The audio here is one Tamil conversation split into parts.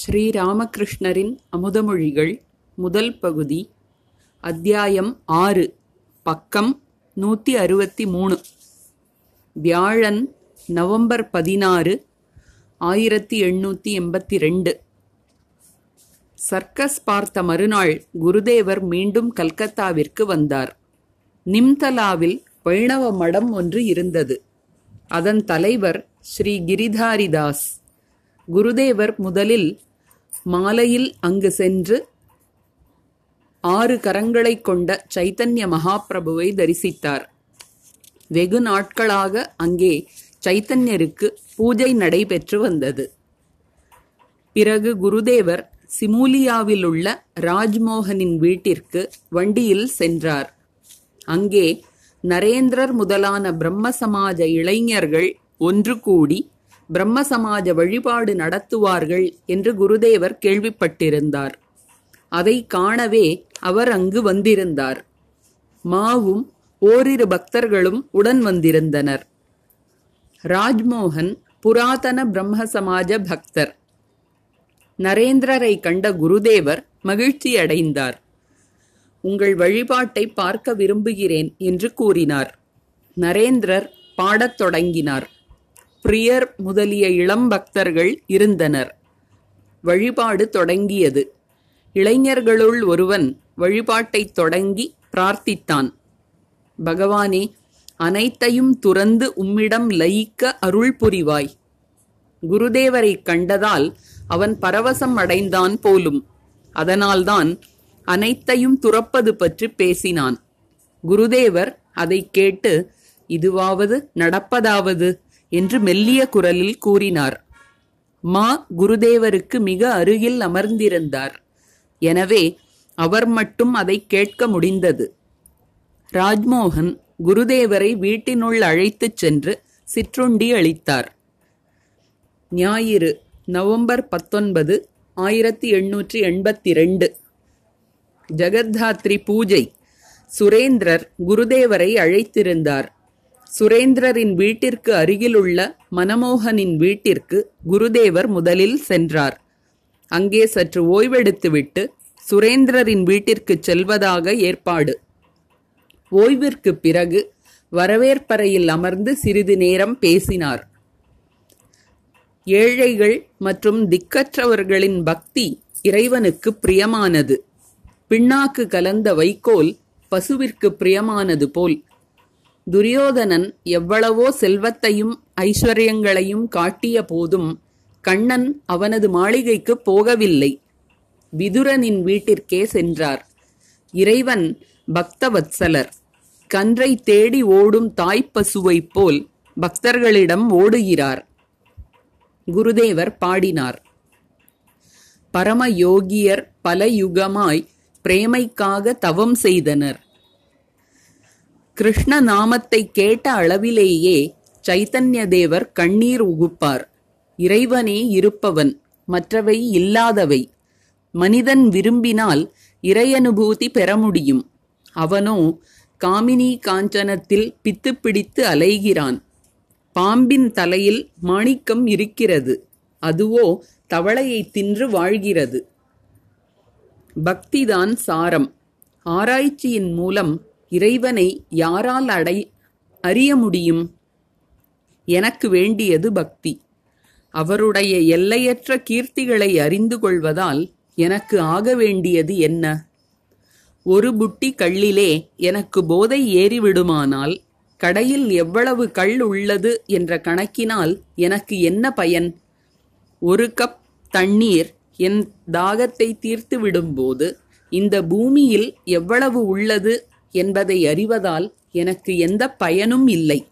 ஸ்ரீராமகிருஷ்ணரின் அமுதமொழிகள் முதல் பகுதி அத்தியாயம் ஆறு பக்கம் நூற்றி அறுபத்தி மூணு வியாழன் நவம்பர் பதினாறு ஆயிரத்தி எண்ணூற்றி எண்பத்தி ரெண்டு சர்க்கஸ் பார்த்த மறுநாள் குருதேவர் மீண்டும் கல்கத்தாவிற்கு வந்தார். நிம்தலாவில் வைணவ மடம் ஒன்று இருந்தது. அதன் தலைவர் ஸ்ரீ கிரிதாரிதாஸ். குருதேவர் முதலில் மாலையில் அங்கு சென்று ஆறு கரங்களைக் கொண்ட சைத்தன்ய மகாபிரபுவை தரிசித்தார். வெகு நாட்களாக அங்கே சைத்தன்யருக்கு பூஜை நடைபெற்று வந்தது. பிறகு குருதேவர் சிமூலியாவில் உள்ள ராஜ்மோகனின் வீட்டிற்கு வண்டியில் சென்றார். அங்கே நரேந்திரர் முதலான பிரம்ம சமாஜ இளைஞர்கள் ஒன்று கூடி பிரம்ம சமாஜ வழிபாடு நடத்துவார்கள் என்று குருதேவர் கேள்விப்பட்டிருந்தார். அதை காணவே அவர் அங்கு வந்திருந்தார். மாவும் ஓரிரு பக்தர்களும் உடன் வந்திருந்தனர். ராஜ்மோகன் புராதன பிரம்ம சமாஜ பக்தர். நரேந்திரரை கண்ட குருதேவர் மகிழ்ச்சியடைந்தார். உங்கள் வழிபாட்டை பார்க்க விரும்புகிறேன் என்று கூறினார். நரேந்திரர் பாடத் தொடங்கினார். பிரியர் முதலிய இளம் பக்தர்கள் இருந்தனர். வழிபாடு தொடங்கியது. இளைஞர்களுள் ஒருவன் வழிபாட்டைத் தொடங்கி பிரார்த்தித்தான். பகவானே அனைத்தையும் துறந்து உம்மிடம் லயிக்க அருள் புரிவாய். குருதேவரைக் கண்டதால் அவன் பரவசம் அடைந்தான் போலும். அதனால்தான் அனைத்தையும் துறப்பது பற்றி பேசினான். குருதேவர் அதைக் கேட்டு இதுவாவது நடப்பதாவது? என்று மெல்லிய குரலில் கூறினார். மா குருதேவருக்கு மிக அருகில் அமர்ந்திருந்தார். எனவே அவர் மட்டும் அதை கேட்க முடிந்தது. ராஜ்மோகன் குருதேவரை வீட்டினுள் அழைத்துச் சென்று சிற்றுண்டி அளித்தார். ஞாயிறு நவம்பர் பத்தொன்பது ஆயிரத்தி எண்ணூற்றி எண்பத்தி ரெண்டு ஜெகத்தாத்ரி பூஜை. சுரேந்திரர் குருதேவரை அழைத்திருந்தார். சுரேந்திரரின் வீட்டிற்கு அருகிலுள்ள மனமோகனின் வீட்டிற்கு குருதேவர் முதலில் சென்றார். அங்கே சற்று ஓய்வெடுத்துவிட்டு சுரேந்திரரின் வீட்டிற்குச் செல்வதாக ஏற்பாடு. ஓய்விற்கு பிறகு வரவேற்பறையில் அமர்ந்து சிறிது நேரம் பேசினார். ஏழைகள் மற்றும் திக்கற்றவர்களின் பக்தி இறைவனுக்கு பிரியமானது. பிண்ணாக்கு கலந்த வைக்கோல் பசுவிற்கு பிரியமானது போல் துரியோதனன் எவ்வளவோ செல்வத்தையும் ஐஸ்வர்யங்களையும் காட்டிய போதும் கண்ணன் அவனது மாளிகைக்கு போகவில்லை. விதுரனின் வீட்டிற்கே சென்றார். இறைவன் பக்தவத்சலர். கன்றை தேடி ஓடும் தாய்ப்பசுவைப் போல் பக்தர்களிடம் ஓடுகிறார். குருதேவர் பாடினார். பரமயோகியர் பல யுகமாய் பிரேமைக்காக தவம் செய்தனர். கிருஷ்ண நாமத்தை கேட்ட அளவிலேயே சைத்தன்ய தேவர் கண்ணீர் உகுப்பார். இறைவனே இருப்பவன் மற்றவை இல்லாதவை. மனிதன் விரும்பினால் இறையனுபூதி பெற முடியும். அவனோ காமினி காஞ்சனத்தில் பித்து பிடித்து அலைகிறான். பாம்பின் தலையில் மாணிக்கம் இருக்கிறது. அதுவோ தவளையை தின்று வாழ்கிறது. பக்திதான் சாரம். ஆராய்ச்சியின் மூலம் இறைவனை யாரால் அடை அறிய முடியும்? எனக்கு வேண்டியது பக்தி. அவருடைய எல்லையற்ற கீர்த்திகளை அறிந்து கொள்வதால் எனக்கு ஆக வேண்டியது என்ன? ஒரு புட்டி கள்ளிலே எனக்கு போதை ஏறிவிடுமானால் கடையில் எவ்வளவு கள் உள்ளது என்ற கணக்கினால் எனக்கு என்ன பயன்? ஒரு கப் தண்ணீர் என் தாகத்தை தீர்த்து விடும்போது இந்த பூமியில் எவ்வளவு உள்ளது என்பதை அறிவதால் எனக்கு எந்த பயனும் இல்லை.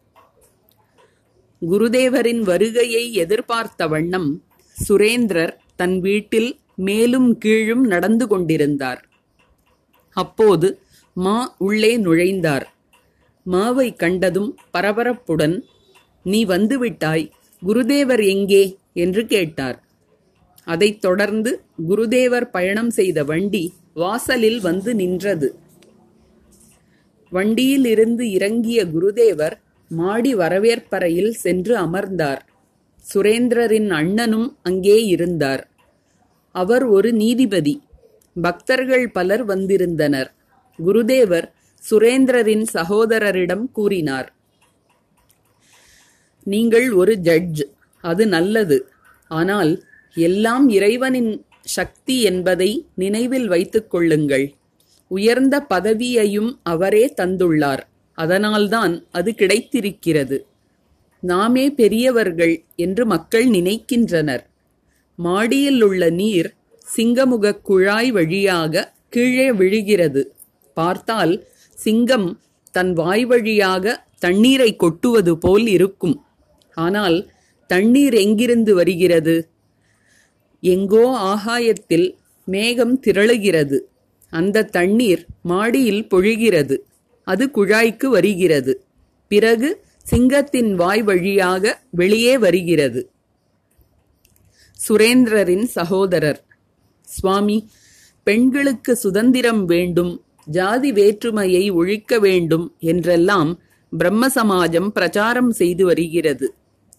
குருதேவரின் வருகையை எதிர்பார்த்த வண்ணம் சுரேந்திரர் தன் வீட்டில் மேலும் கீழும் நடந்து கொண்டிருந்தார். அப்போது மா உள்ளே நுழைந்தார். மாவை கண்டதும் பரபரப்புடன் நீ வந்துவிட்டாய் குருதேவர் எங்கே? என்று கேட்டார். அதைத் தொடர்ந்து குருதேவர் பயணம் செய்த வண்டி வாசலில் வந்து நின்றது. வண்டியில் இருந்து இறங்கிய குருதேவர் மாடி வரவேற்பறையில் சென்று அமர்ந்தார். சுரேந்திரரின் அண்ணனும் அங்கே இருந்தார். அவர் ஒரு நீதிபதி. பக்தர்கள் பலர் வந்திருந்தனர். குருதேவர் சுரேந்திரரின் சகோதரரிடம் கூறினார். நீங்கள் ஒரு ஜட்ஜ். அது நல்லது. ஆனால் எல்லாம் இறைவனின் சக்தி என்பதை நினைவில் வைத்துக் கொள்ளுங்கள். உயர்ந்த பதவியையும் அவரே தந்துள்ளார். அதனால்தான் அது கிடைத்திருக்கிறது. நாமே பெரியவர்கள் என்று மக்கள் நினைக்கின்றனர். மாடியில் உள்ள நீர் சிங்கமுகக் குழாய் வழியாக கீழே விழுகிறது. பார்த்தால் சிங்கம் தன் வாய் வழியாக தண்ணீரை கொட்டுவது போல் இருக்கும். ஆனால் தண்ணீர் எங்கிருந்து வருகிறது? எங்கோ ஆகாயத்தில் மேகம் திரளுகிறது. அந்த தண்ணீர் மாடியில் பொழிகிறது. அது குழாய்க்கு வருகிறது. பிறகு சிங்கத்தின் வாய் வழியாக வெளியே வருகிறது. சுரேந்திரரின் சகோதரர் சுவாமி பெண்களுக்கு சுதந்திரம் வேண்டும் ஜாதி வேற்றுமையை ஒழிக்க வேண்டும் என்றெல்லாம் பிரம்ம சமாஜம் பிரச்சாரம் செய்து வருகிறது.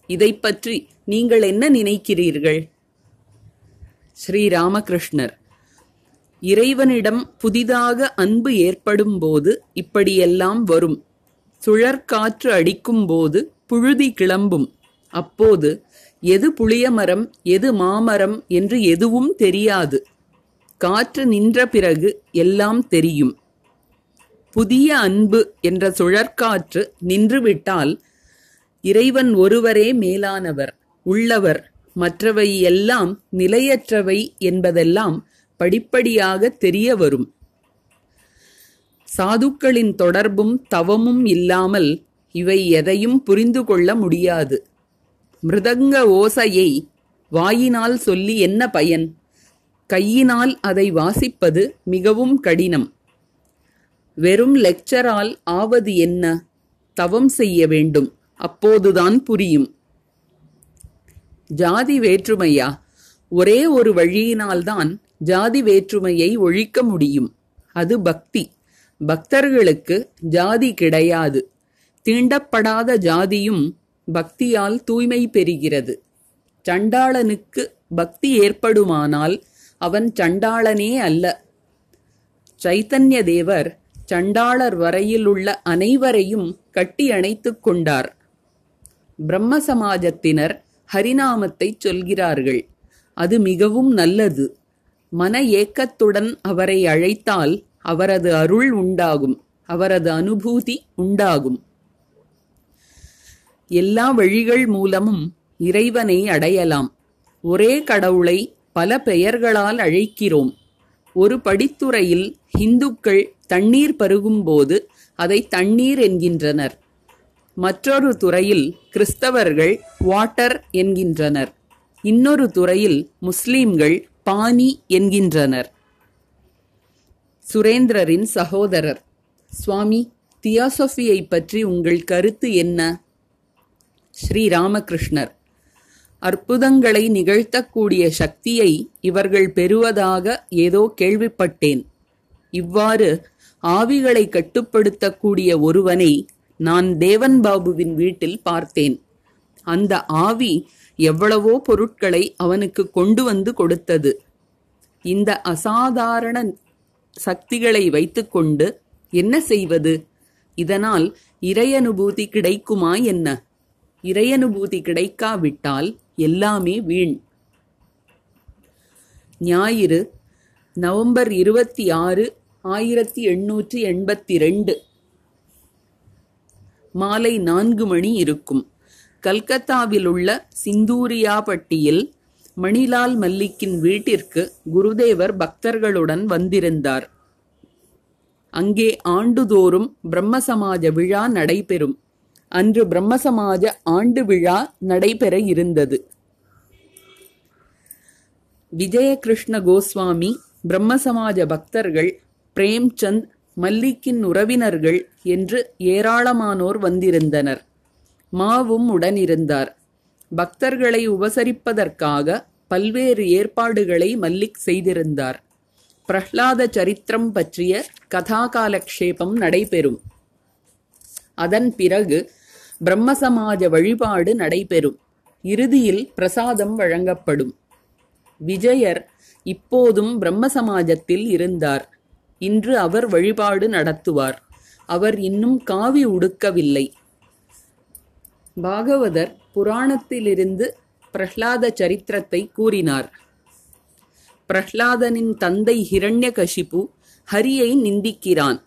இதை பற்றி நீங்கள் என்ன நினைக்கிறீர்கள்? ஸ்ரீராமகிருஷ்ணர் இறைவனிடம் புதிதாக அன்பு ஏற்படும் போது இப்படியெல்லாம் வரும். சுழற்காற்று அடிக்கும் போது புழுதி கிளம்பும். அப்போது எது புளியமரம் எது மாமரம் என்று எதுவும் தெரியாது. காற்று நின்ற பிறகு எல்லாம் தெரியும். புதிய அன்பு என்ற சுழற்காற்று நின்றுவிட்டால் இறைவன் ஒருவரே மேலானவர் உள்ளவர் மற்றவை எல்லாம் நிலையற்றவை என்பதெல்லாம் படிப்படியாக தெரிய வரும். சாதுக்களின் தொடர்பும் தவமும் இல்லாமல் இவை எதையும் புரிந்து கொள்ள முடியாது. மிருதங்க ஓசையை வாயினால் சொல்லி என்ன பயன்? கையினால் அதை வாசிப்பது மிகவும் கடினம். வெறும் லெக்சரால் ஆவது என்ன? தவம் செய்ய வேண்டும். அப்போதுதான் புரியும். ஜாதி வேற்றுமையா? ஒரே ஒரு வழியினால்தான் ஜாதி வேற்றுமையை ஒழிக்க முடியும். அது பக்தி. பக்தர்களுக்கு ஜாதி கிடையாது. தீண்டப்படாத ஜாதியும் பக்தியால் தூய்மை பெறுகிறது. சண்டாளனுக்கு பக்தி ஏற்படுமானால் அவன் சண்டாளனே அல்ல. சைத்தன்ய தேவர் சண்டாளர் வரையிலுள்ள அனைவரையும் கட்டி அணைத்துக் கொண்டார். பிரம்ம சமாஜத்தினர் ஹரிநாமத்தை சொல்கிறார்கள். அது மிகவும் நல்லது. மன ஏக்கத்துடன் அவரை அழைத்தால் அவரது அருள் உண்டாகும் அவரது அனுபூதி உண்டாகும். எல்லா வழிகள் மூலமும் இறைவனை அடையலாம். ஒரே கடவுளை பல பெயர்களால் அழைக்கிறோம். ஒரு படித்துறையில் இந்துக்கள் தண்ணீர் பருகும்போது அதை தண்ணீர் என்கின்றனர். மற்றொரு துறையில் கிறிஸ்தவர்கள் வாட்டர் என்கின்றனர். இன்னொரு துறையில் முஸ்லீம்கள் பாணி என்கின்றனர். சுரேந்திரரின் சகோதரர். சுவாமி தியாசபியை பற்றி உங்கள் கருத்து என்ன? ஸ்ரீ ராமகிருஷ்ணர் அற்புதங்களை நிகழ்த்தக்கூடிய சக்தியை இவர்கள் பெறுவதாக ஏதோ கேள்விப்பட்டேன். இவ்வாறு ஆவிகளை கட்டுப்படுத்தக்கூடிய ஒருவனை நான் தேவன் பாபுவின் வீட்டில் பார்த்தேன். அந்த ஆவி எவ்வளவோ பொருட்களை அவனுக்கு கொண்டு வந்து கொடுத்தது. இந்த அசாதாரண சக்திகளை வைத்துக்கொண்டு என்ன செய்வது? இதனால் இறையனுபூதி கிடைக்குமா என்ன? இறையனுபூதி கிடைக்காவிட்டால் எல்லாமே வீண். ஞாயிறு நவம்பர் இருபத்தி ஆறு ஆயிரத்தி எண்ணூற்றி எண்பத்தி ரெண்டு. மாலை நான்கு மணி இருக்கும். கல்கத்தாவில் உள்ள சிந்தூரியாபட்டியில் மணிலால் மல்லிக்கின் வீட்டிற்கு குருதேவர் பக்தர்களுடன் வந்திருந்தார். அங்கே ஆண்டுதோறும் பிரம்மசமாஜ விழா நடைபெறும். அன்று பிரம்மசமாஜ ஆண்டு விழா நடைபெற இருந்தது. விஜயகிருஷ்ண கோஸ்வாமி பிரம்மசமாஜ பக்தர்கள் பிரேம்சந்த் மல்லிக்கின் உறவினர்கள் என்று ஏராளமானோர் வந்திருந்தனர். மாவும் உடனிருந்தார். பக்தர்களை உபசரிப்பதற்காக பல்வேறு ஏற்பாடுகளை மல்லிக் செய்திருந்தார். பிரஹ்லாத சரித்திரம் பற்றிய கதாகாலக்ஷேபம் நடைபெறும். அதன் பிறகு பிரம்மசமாஜ வழிபாடு நடைபெறும். இறுதியில் பிரசாதம் வழங்கப்படும். விஜயர் இப்போதும் பிரம்மசமாஜத்தில் இருந்தார். இன்று அவர் வழிபாடு நடத்துவார். அவர் இன்னும் காவி உடுக்கவில்லை. பாகவதர் புராணத்திலிருந்து பிரஹ்லாத சரித்திரத்தை கூறினார். பிரஹ்லாதனின் தந்தை ஹிரண்ய கஷிப்பு ஹரியை நிந்திக்கிறான்.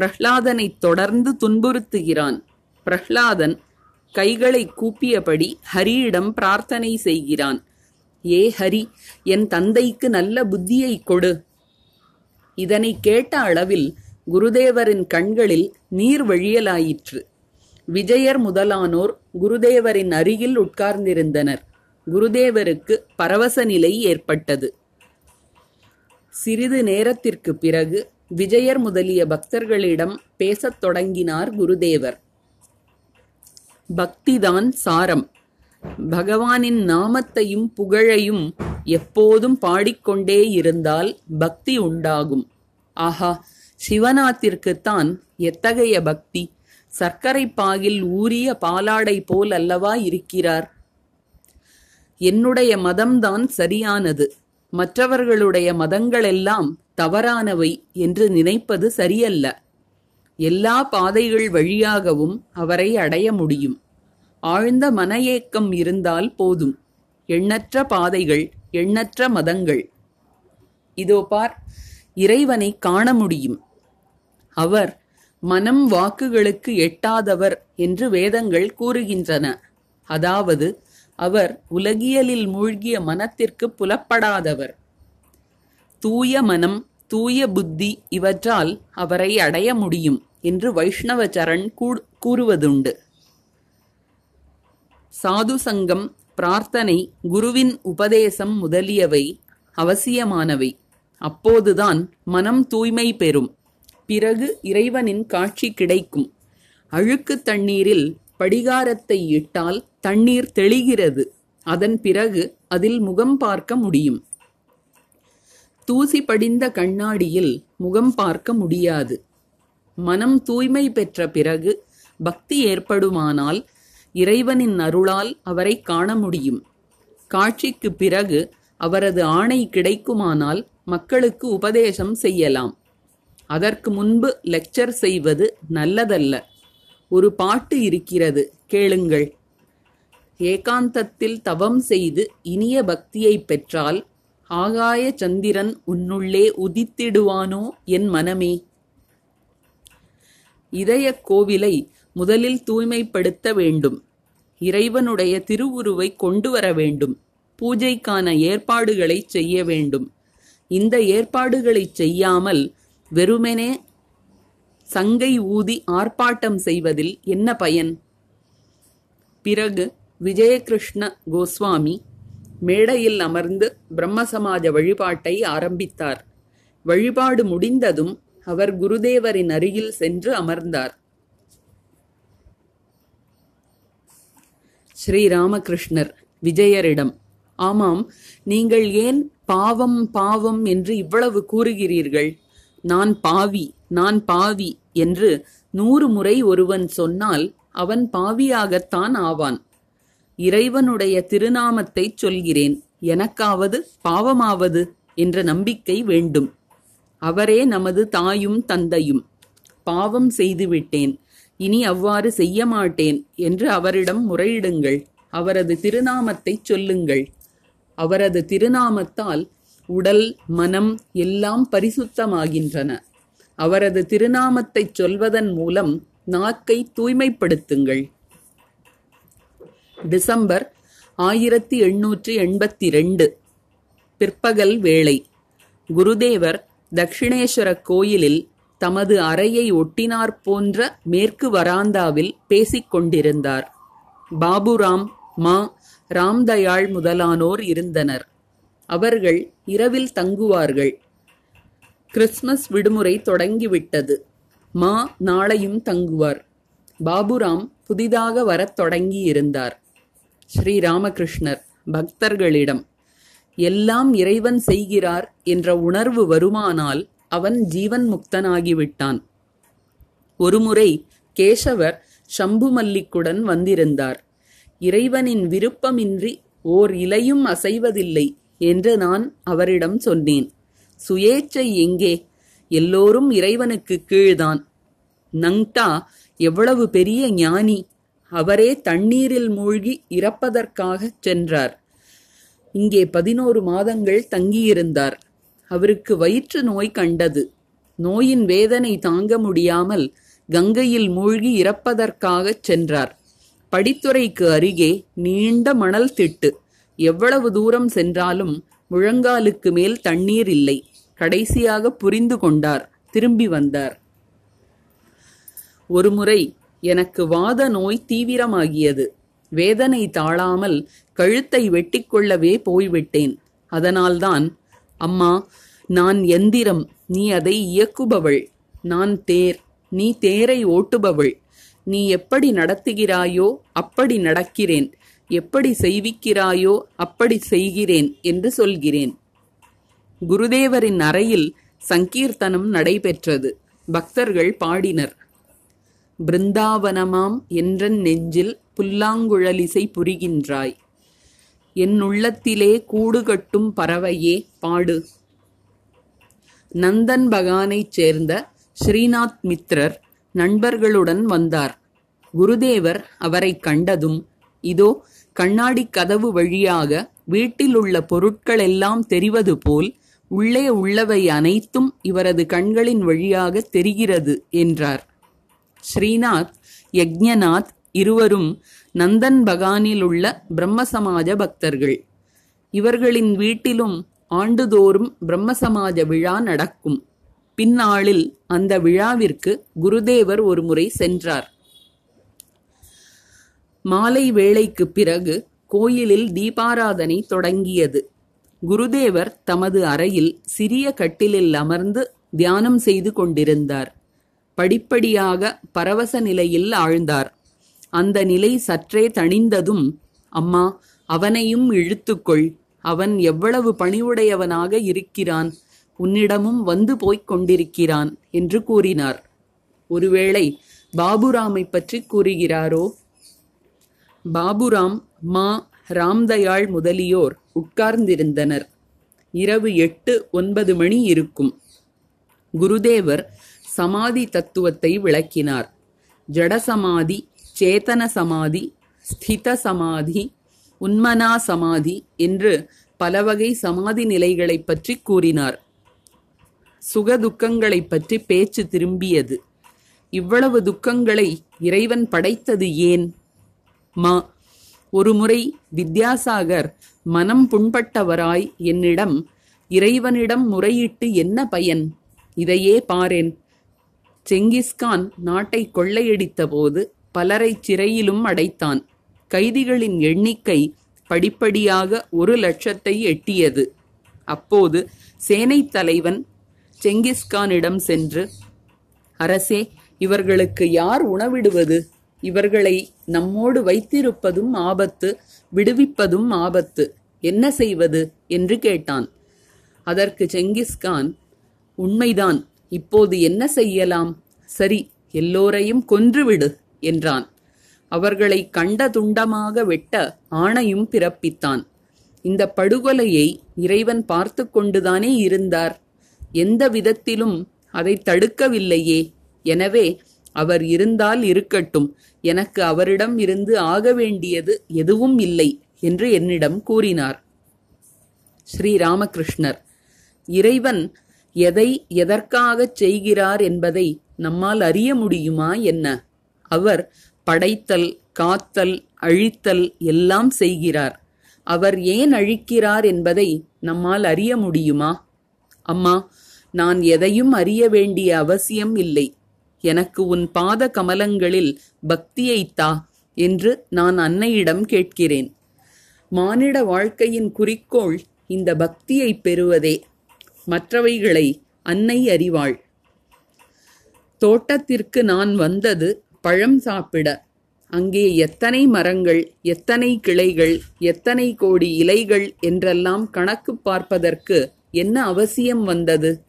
பிரஹ்லாதனைத் தொடர்ந்து துன்புறுத்துகிறான். பிரஹ்லாதன் கைகளை கூப்பியபடி ஹரியிடம் பிரார்த்தனை செய்கிறான். ஏ ஹரி என் தந்தைக்கு நல்ல புத்தியை கொடு. இதனை கேட்ட அளவில் குருதேவரின் கண்களில் நீர் வழியலாயிற்று. விஜயர் முதலானோர் குருதேவரின் அருகில் உட்கார்ந்திருந்தனர். குருதேவருக்கு பரவச நிலை ஏற்பட்டது. சிறிது நேரத்திற்கு பிறகு விஜயர் முதலிய பக்தர்களிடம் பேசத் தொடங்கினார் குருதேவர். பக்திதான் சாரம். பகவானின் நாமத்தையும் புகழையும் எப்போதும் பாடிக்கொண்டே இருந்தால் பக்தி உண்டாகும். ஆஹா சிவநாத்திற்குத்தான் எத்தகைய பக்தி? சர்க்கரை பாகில் ஊறிய பாலாடை போல் அல்லவா இருக்கிறார்? என்னுடைய மதம்தான் சரியானது. மற்றவர்களுடைய மதங்களெல்லாம் தவறானவை என்று நினைப்பது சரியல்ல. எல்லா பாதைகள் வழியாகவும் அவரை அடைய முடியும். ஆழ்ந்த மன ஏக்கம் இருந்தால் போதும். எண்ணற்ற பாதைகள் எண்ணற்ற மதங்கள். இதோ பார் இறைவனை காண முடியும். அவர் மனம் வாக்குகளுக்கு எட்டாதவர் என்று வேதங்கள் கூறுகின்றன. அதாவது அவர் உலகியலில் மூழ்கிய மனத்திற்கு புலப்படாதவர். தூய மனம் தூய புத்தி இவற்றால் அவரை அடைய முடியும் என்று வைஷ்ணவ சரண் கூறுவதுண்டு. சாது சங்கம் பிரார்த்தனை குருவின் உபதேசம் முதலியவை அவசியமானவை. அப்போதுதான் மனம் தூய்மை பெறும். பிறகு இறைவனின் காட்சி கிடைக்கும். அழுக்கு தண்ணீரில் படிகாரத்தை இட்டால் தண்ணீர் தெளிகிறது. அதன் பிறகு அதில் முகம் பார்க்க முடியும். தூசி படிந்த கண்ணாடியில் முகம் பார்க்க முடியாது. மனம் தூய்மை பெற்ற பிறகு பக்தி ஏற்படுமானால் இறைவனின் அருளால் அவரை காண முடியும். காட்சிக்கு பிறகு அவரது ஆணை கிடைக்குமானால் மக்களுக்கு உபதேசம் செய்யலாம். அதற்கு முன்பு லெக்சர் செய்வது நல்லதல்ல. ஒரு பாட்டு இருக்கிறது கேளுங்கள். ஏகாந்தத்தில் தவம் செய்து இனிய பக்தியை பெற்றால் ஆகாய சந்திரன் உன்னுள்ளே உதித்திடுவானோ என் மனமே. இதய கோவிலை முதலில் தூய்மைப்படுத்த வேண்டும். இறைவனுடைய திருவுருவை கொண்டு வர வேண்டும். பூஜைக்கான ஏற்பாடுகளை செய்ய வேண்டும். இந்த ஏற்பாடுகளை செய்யாமல் வெறுமெனே சங்கை ஊதி ஆர்ப்பாட்டம் செய்வதில் என்ன பயன்? பிறகு விஜயகிருஷ்ண கோஸ்வாமி மேடையில் அமர்ந்து பிரம்மசமாஜ வழிபாட்டை ஆரம்பித்தார். வழிபாடு முடிந்ததும் அவர் குருதேவரின் அருகில் சென்று அமர்ந்தார். ஸ்ரீராமகிருஷ்ணர் விஜயரிடம் ஆமாம் நீங்கள் ஏன் பாவம் பாவம் என்று இவ்வளவு கூறுகிறீர்கள்? நான் பாவி நான் பாவி என்று நூறு முறை ஒருவன் சொன்னால் அவன் பாவியாகத்தான் ஆவான். இறைவனுடைய திருநாமத்தைச் சொல்கிறேன் எனக்காவது பாவமாவது என்ற நம்பிக்கை வேண்டும். அவரே நமது தாயும் தந்தையும். பாவம் செய்துவிட்டேன் இனி அவ்வாறு செய்ய மாட்டேன் என்று அவரிடம் முறையிடுங்கள். அவரது திருநாமத்தைச் சொல்லுங்கள். அவரது திருநாமத்தால் உடல் மனம் எல்லாம் பரிசுத்தமாகின்றன. அவரது திருநாமத்தைச் சொல்வதன் மூலம் நாக்கை தூய்மைப்படுத்துங்கள். டிசம்பர் ஆயிரத்தி எண்ணூற்றி எண்பத்தி ரெண்டு பிற்பகல் வேளை. குருதேவர் தக்ஷிணேஸ்வர கோயிலில் தமது அறையை ஒட்டினார் போன்ற மேற்கு வராந்தாவில் பேசிக் கொண்டிருந்தார். பாபுராம் மா ராம்தயாள் முதலானோர் இருந்தனர். அவர்கள் இரவில் தங்குவார்கள். கிறிஸ்மஸ் விடுமுறை தொடங்கிவிட்டது. மா நாளையும் தங்குவார். பாபுராம் புதிதாக வரத் தொடங்கியிருந்தார். ஸ்ரீராமகிருஷ்ணர் பக்தர்களிடம் எல்லாம் இறைவன் செய்கிறார் என்ற உணர்வு வருமானால் அவன் ஜீவன் முக்தனாகிவிட்டான். ஒருமுறை கேசவர் சம்பு மல்லிக்குடன் வந்திருந்தார். இறைவனின் விருப்பமின்றி ஓர் இலையும் அசைவதில்லை. என்று நான் அவரிடம் சொன்னேன். சுயேச்சை எங்கே? எல்லோரும் இறைவனுக்கு கீழ்தான். நங்டா எவ்வளவு பெரிய ஞானி. அவரே தண்ணீரில் மூழ்கி இறப்பதற்காகச் சென்றார். இங்கே பதினோரு மாதங்கள் தங்கியிருந்தார். அவருக்கு வயிற்று நோய் கண்டது. நோயின் வேதனை தாங்க முடியாமல் கங்கையில் மூழ்கி இறப்பதற்காகச் சென்றார். படித்துறைக்கு அருகே நீண்ட மணல் திட்டு. எவ்வளவு தூரம் சென்றாலும் முழங்காலுக்கு மேல் தண்ணீர் இல்லை. கடைசியாக புரிந்து கொண்டார். திரும்பி வந்தார். ஒருமுறை எனக்கு வாத நோய் தீவிரமாகியது. வேதனை தாழாமல் கழுத்தை வெட்டிக்கொள்ளவே போய்விட்டேன். அதனால்தான் அம்மா நான் எந்திரம் நீ அதை இயக்குபவள். நான் தேர் நீ தேரை ஓட்டுபவள். நீ எப்படி நடத்துகிறாயோ அப்படி நடக்கிறேன். எப்படி செய்விக்கிறாயோ அப்படி செய்கிறேன் என்று சொல்கிறேன். குருதேவரின் அறையில் சங்கீர்த்தனம் நடைபெற்றது. பக்தர்கள் பாடினர். பிருந்தாவனமாம் என்றன் நெஞ்சில் புல்லாங்குழலிசை புரிகின்றாய். என் உள்ளத்திலே கூடு கட்டும் பறவையே பாடு. நந்தன் பகானைச் சேர்ந்த ஸ்ரீநாத் மித்ரர் நண்பர்களுடன் வந்தார். குருதேவர் அவரைக் கண்டதும் இதோ கண்ணாடி கதவு வழியாக வீட்டில் உள்ள பொருட்களெல்லாம் தெரிவது போல் உள்ளே உள்ளவை அனைத்தும் இவரது கண்களின் வழியாக தெரிகிறது என்றார். ஸ்ரீநாத் யக்ஞநாத் இருவரும் நந்தன் பகானில் உள்ள பிரம்மசமாஜ பக்தர்கள். இவர்களின் வீட்டிலும் ஆண்டுதோறும் பிரம்மசமாஜ விழா நடக்கும். பின்னாளில் அந்த விழாவிற்கு குருதேவர் ஒருமுறை சென்றார். மாலை வேளைக்குப் பிறகு கோயிலில் தீபாராதனை தொடங்கியது. குருதேவர் தமது அறையில் சிறிய கட்டிலில் அமர்ந்து தியானம் செய்து கொண்டிருந்தார். படிப்படியாக பரவச நிலையில் ஆழ்ந்தார். அந்த நிலை சற்றே தணிந்ததும் அம்மா அவனையும் இழுத்துக்கொள். அவன் எவ்வளவு பணிவுடையவனாக இருக்கிறான். உன்னிடமும் வந்து போய்க் கொண்டிருக்கிறான் என்று கூறினார். ஒருவேளை பாபுராமை பற்றி கூறுகிறாரோ? பாபுராம் மா ராம்தயாள் முதலியோர் உட்கார்ந்திருந்தனர். இரவு எட்டு ஒன்பது மணி இருக்கும். குருதேவர் சமாதி தத்துவத்தை விளக்கினார். ஜடசமாதி சேதன சமாதி ஸ்தித சமாதி உன்மனா சமாதி என்று பலவகை சமாதி நிலைகளைப் பற்றி கூறினார். சுக துக்கங்களைப் பற்றி பேச்சு திரும்பியது. இவ்வளவு துக்கங்களை இறைவன் படைத்தது ஏன்? மா ஒருமுறை வித்யாசாகர் மனம் புண்பட்டவராய் என்னிடம் இறைவனிடம் முறையிட்டு என்ன பயன்? இதையே பாரேன். செங்கிஸ்கான் நாட்டை கொள்ளையடித்த போது பலரைச் சிறையிலும் அடைத்தான். கைதிகளின் எண்ணிக்கை படிப்படியாக ஒரு லட்சத்தை எட்டியது. அப்போது சேனைத் தலைவன் செங்கிஸ்கானிடம் சென்று அரசே இவர்களுக்கு யார் உணவிடுவது? இவர்களை நம்மோடு வைத்திருப்பதும் ஆபத்து விடுவிப்பதும் ஆபத்து. என்ன செய்வது? என்று கேட்டான். அதற்கு செங்கிஸ்கான் உண்மைதான். இப்போது என்ன செய்யலாம்? சரி எல்லோரையும் கொன்றுவிடு என்றான். அவர்களை கண்ட துண்டமாக வெட்ட ஆணையும் பிறப்பித்தான். இந்த படுகொலையை இறைவன் பார்த்து கொண்டுதானே இருந்தார்? எந்த விதத்திலும் அதை தடுக்கவில்லையே. எனவே அவர் இருந்தால் இருக்கட்டும். எனக்கு அவரிடம் இருந்து ஆக வேண்டியது எதுவும் இல்லை என்று என்னிடம் கூறினார். ஸ்ரீ ராமகிருஷ்ணர் இறைவன் எதை எதற்காகச் செய்கிறார் என்பதை நம்மால் அறிய முடியுமா என்ன? அவர் படைத்தல் காத்தல் அழித்தல் எல்லாம் செய்கிறார். அவர் ஏன் அழிக்கிறார் என்பதை நம்மால் அறிய முடியுமா? அம்மா நான் எதையும் அறிய வேண்டிய அவசியம் இல்லை. எனக்கு உன் பாத கமலங்களில் பக்தியைத் தா என்று நான் அன்னையிடம் கேட்கிறேன். மானிட வாழ்க்கையின் குறிக்கோள் இந்த பக்தியைப் பெறுவதே. மற்றவைகளை அன்னை அறிவாள். தோட்டத்திற்கு நான் வந்தது பழம் சாப்பிட. அங்கே எத்தனை மரங்கள் எத்தனை கிளைகள் எத்தனை கோடி இலைகள் என்றெல்லாம் கணக்கு பார்ப்பதற்கு என்ன அவசியம் வந்தது?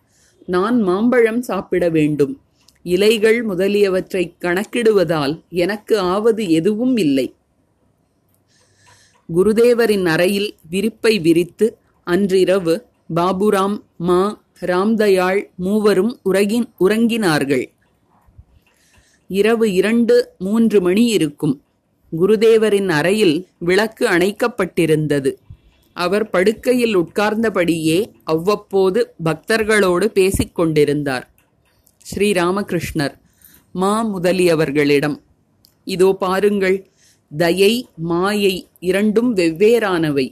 நான் மாம்பழம் சாப்பிட வேண்டும். இலைகள் முதலியவற்றை கணக்கிடுவதால் எனக்கு ஆவது எதுவும் இல்லை. குருதேவரின் அறையில் விரிப்பை விரித்து அன்றிரவு பாபுராம் மா ராம்தயாள் மூவரும் உறகின் உறங்கினார்கள். இரவு இரண்டு மூன்று மணி இருக்கும். குருதேவரின் அறையில் விளக்கு அணைக்கப்பட்டிருந்தது. அவர் படுக்கையில் உட்கார்ந்தபடியே அவ்வப்போது பக்தர்களோடு பேசிக் கொண்டிருந்தார் ஸ்ரீராமகிருஷ்ணர் மா முதலியவர்களிடம் இதோ பாருங்கள் தயை மாயை இரண்டும் வெவ்வேறானவை.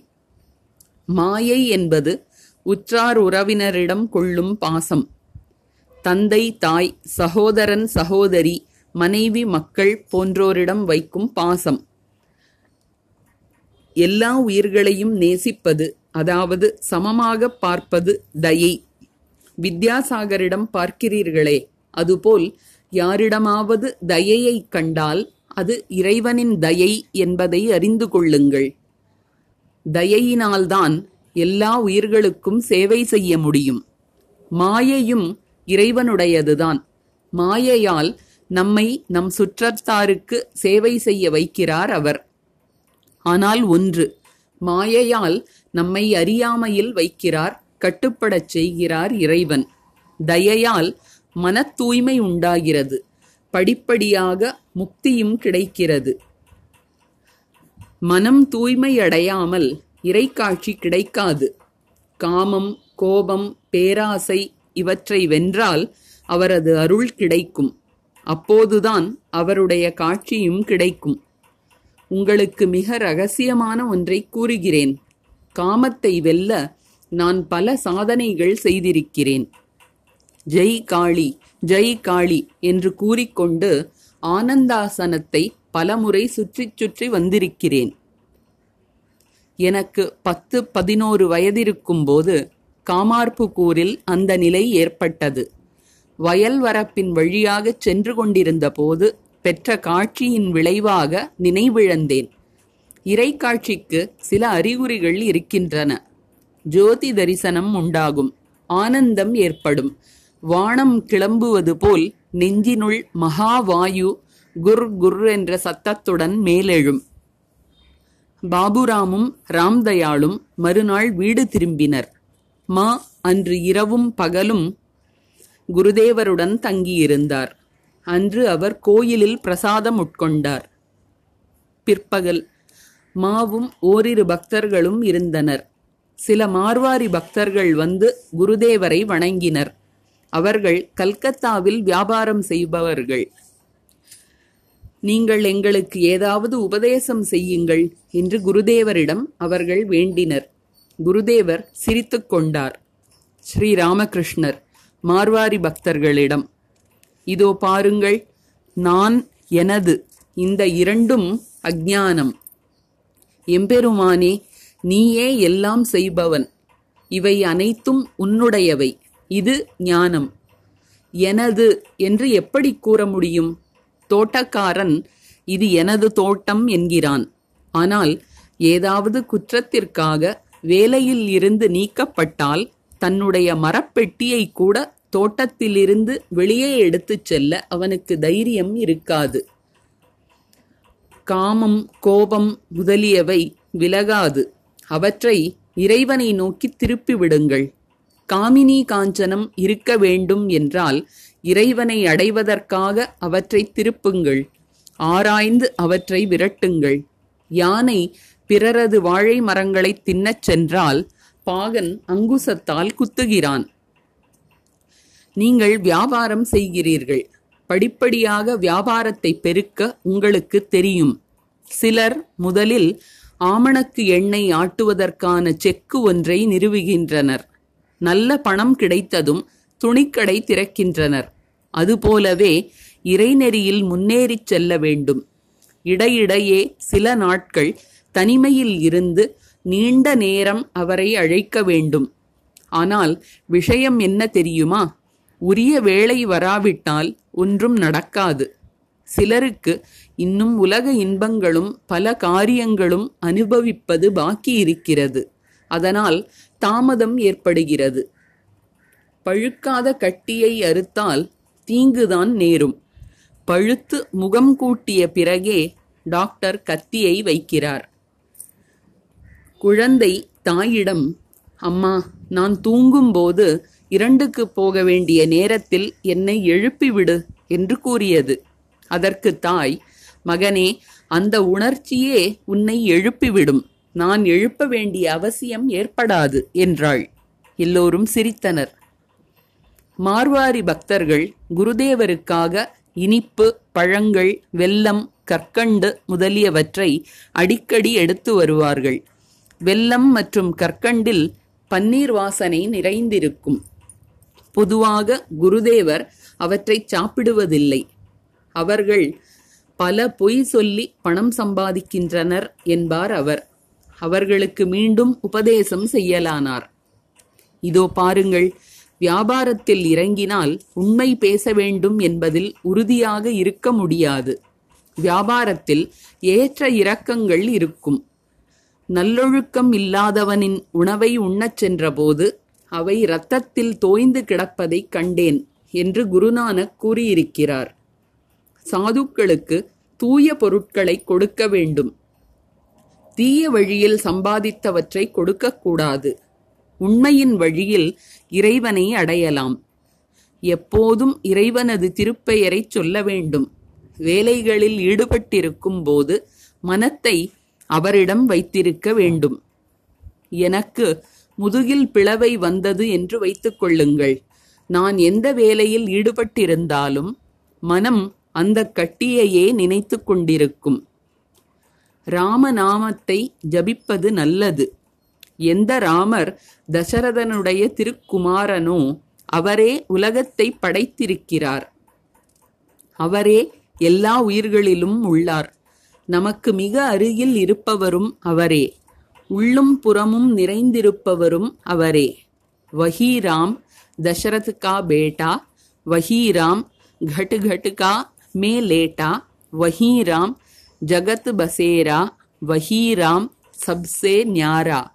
மாயை என்பது உற்றார் உறவினரிடம் கொள்ளும் பாசம். தந்தை தாய் சகோதரன் சகோதரி மனைவி மக்கள் போன்றோரிடம் வைக்கும் பாசம். எல்லா உயிர்களையும் நேசிப்பது அதாவது சமமாக பார்ப்பது தயை. வித்யாசாகரிடம் பார்க்கிறீர்களே. அதுபோல் யாரிடமாவது தயையை கண்டால் அது இறைவனின் தயை என்பதை அறிந்து கொள்ளுங்கள். தயையினால்தான் எல்லா உயிர்களுக்கும் சேவை செய்ய முடியும். மாயையும் இறைவனுடையதுதான். மாயையால் நம்மை நம் சுற்றத்தாருக்கு சேவை செய்ய வைக்கிறார் அவர். ஆனால் ஒன்று மாயையால் நம்மை அறியாமையில் வைக்கிறார் கட்டுப்படச் செய்கிறார் இறைவன். தயையால் மன தூய்மை உண்டாகிறது. படிப்படியாக முக்தியும் கிடைக்கிறது. மனம் தூய்மை அடையாமல் இறைக்காட்சி கிடைக்காது. காமம் கோபம் பேராசை இவற்றை வென்றால் அவரது அருள் கிடைக்கும். அப்போதுதான் அவருடைய காட்சியும் கிடைக்கும். உங்களுக்கு மிக ரகசியமான ஒன்றை கூறுகிறேன். காமத்தை வெல்ல நான் பல சாதனைகள் செய்திருக்கிறேன். ஜெய் காளி ஜெய் காளி என்று கூறிக்கொண்டு ஆனந்தாசனத்தை பலமுறை சுற்றி சுற்றி வந்திருக்கிறேன். எனக்கு பத்து பதினோரு வயதிருக்கும்போது காமார்புக்கூரில் அந்த நிலை ஏற்பட்டது. வயல் வரப்பின் வழியாகச் சென்று கொண்டிருந்த போது பெற்ற காட்சியின் விளைவாக நினைவிழந்தேன். இறைக்காட்சிக்கு சில அறிகுறிகள் இருக்கின்றன. ஜோதி தரிசனம் உண்டாகும். ஆனந்தம் ஏற்படும். வானம் கிளம்புவது போல் நெஞ்சினுள் மகாவாயு குர் குர் என்ற சத்தத்துடன் மேலெழும். பாபுராமும் ராம்தயாளும் மறுநாள் வீடு திரும்பினர். மா அன்று இரவும் பகலும் குருதேவருடன் தங்கியிருந்தார். அன்று அவர் கோயிலில் பிரசாதம் உட்கொண்டார். பிற்பகல் மாவும் ஓரிரு பக்தர்களும் இருந்தனர். சில மார்வாரி பக்தர்கள் வந்து குருதேவரை வணங்கினர். அவர்கள் கல்கத்தாவில் வியாபாரம் செய்பவர்கள். நீங்கள் எங்களுக்கு ஏதாவது உபதேசம் செய்யுங்கள் என்று குருதேவரிடம் அவர்கள் வேண்டினர். குருதேவர் சிரித்துக்கொண்டார் ஸ்ரீ ராமகிருஷ்ணர் மார்வாரி பக்தர்களிடம். இதோ பாருங்கள் நான் எனது இந்த இரண்டும் அஜானம் எம்பெருமானே நீயே எல்லாம் செய்பவன். இவை அனைத்தும் உன்னுடையவை. இது ஞானம். எனது என்று எப்படி கூற முடியும்? தோட்டக்காரன் இது எனது தோட்டம் என்கிறான். ஆனால் ஏதாவது குற்றத்திற்காக வேலையில் இருந்து நீக்கப்பட்டால் தன்னுடைய மரப்பெட்டியை கூட தோட்டத்திலிருந்து வெளியே எடுத்துச் செல்ல அவனுக்கு தைரியம் இருக்காது. காமம் கோபம் முதலியவை விலகாது. அவற்றை இறைவனை நோக்கி திருப்பி விடுங்கள் காமினி காஞ்சனம் இருக்க வேண்டும் என்றால் இறைவனை அடைவதற்காக அவற்றை திருப்புங்கள். ஆராய்ந்து அவற்றை விரட்டுங்கள். யானை பிறரது வாழை மரங்களை தின்னச் சென்றால் பாகன் அங்குசத்தால் குத்துகிறான். நீங்கள் வியாபாரம் செய்கிறீர்கள். படிப்படியாக வியாபாரத்தை பெருக்க உங்களுக்கு தெரியும். சிலர் முதலில் ஆமணக்கு எண்ணெய் ஆட்டுவதற்கான செக்கு ஒன்றை நிறுவுகின்றனர். நல்ல பணம் கிடைத்ததும் துணிக்கடை திறக்கின்றனர். அதுபோலவே இறைநெறியில் முன்னேறிச் செல்ல வேண்டும். இடையிடையே சில நாட்கள் தனிமையில் இருந்து நீண்ட நேரம் அவரை அழைக்க வேண்டும். ஆனால் விஷயம் என்ன தெரியுமா? உரிய வேளை வராவிட்டால் ஒன்றும் நடக்காது. சிலருக்கு இன்னும் உலக இன்பங்களும் பல காரியங்களும் அனுபவிப்பது பாக்கி இருக்கிறது அதனால் தாமதம் ஏற்படுகிறது. பழுக்காத கட்டியை அறுத்தால் தீங்குதான் நேரும். பழுத்து முகம் கூட்டிய பிறகே டாக்டர் கத்தியை வைக்கிறார். குழந்தை தாயிடம் அம்மா நான் தூங்கும்போது இரண்டுக்கு போக வேண்டிய நேரத்தில் என்னை எழுப்பிவிடு என்று கூறியது. அதற்கு தாய் மகனே அந்த உணர்ச்சியே உன்னை எழுப்பிவிடும். நான் எழுப்ப வேண்டிய அவசியம் ஏற்படாது என்றாள். எல்லோரும் சிரித்தனர். மார்வாரி பக்தர்கள் குருதேவருக்காக இனிப்பு பழங்கள் வெல்லம் கற்கண்டு முதலியவற்றை அடிக்கடி எடுத்து வருவார்கள். வெல்லம் மற்றும் கற்கண்டில் பன்னீர் வாசனை நிறைந்திருக்கும். பொதுவாக குருதேவர் அவற்றை சாப்பிடுவதில்லை. அவர்கள் பல பொய் சொல்லி பணம் சம்பாதிக்கின்றனர் என்பார் அவர். அவர்களுக்கு மீண்டும் உபதேசம் செய்யலானார். இதோ பாருங்கள் வியாபாரத்தில் இறங்கினால் உண்மை பேச வேண்டும் என்பதில் உறுதியாக இருக்க முடியாது. வியாபாரத்தில் ஏற்ற இரக்கங்கள் இருக்கும். நல்லொழுக்கம் இல்லாதவனின் உணவை உண்ணச் சென்றபோது அவை இரத்தத்தில் தோய்ந்து கிடப்பதைக் கண்டேன் என்று குருநானக் கூறியிருக்கிறார். சாதுக்களுக்கு தூய பொருட்களை கொடுக்க வேண்டும். தீய வழியில் சம்பாதித்தவற்றை கொடுக்கக்கூடாது உண்மையின் வழியில் இறைவனை அடையலாம். எப்போதும் இறைவனது திருப்பெயரைச் சொல்ல வேண்டும். வேலைகளில் ஈடுபட்டிருக்கும் போது மனத்தை அவரிடம் வைத்திருக்க வேண்டும். எனக்கு முதுகில் பிளவை வந்தது என்று வைத்துக் கொள்ளுங்கள். நான் எந்த வேலையில் ஈடுபட்டிருந்தாலும் மனம் அந்த கட்டியையே நினைத்து கொண்டிருக்கும் ராமநாமத்தை ஜபிப்பது நல்லது எந்த ராமர் தசரதனுடைய திருக்குமாரனோ அவரே உலகத்தை படைத்திருக்கிறார் அவரே எல்லா உயிர்களிலும் உள்ளார் நமக்கு மிக அருகில் இருப்பவரும் அவரே உள்ளும் புறமும் நிறைந்திருப்பவரும் அவரே வஹீராம் தசரத் கா பேட்டா வஹீராம் घट घट का में लेटा वही राम जगत बसेरा वही राम सबसे न्यारा।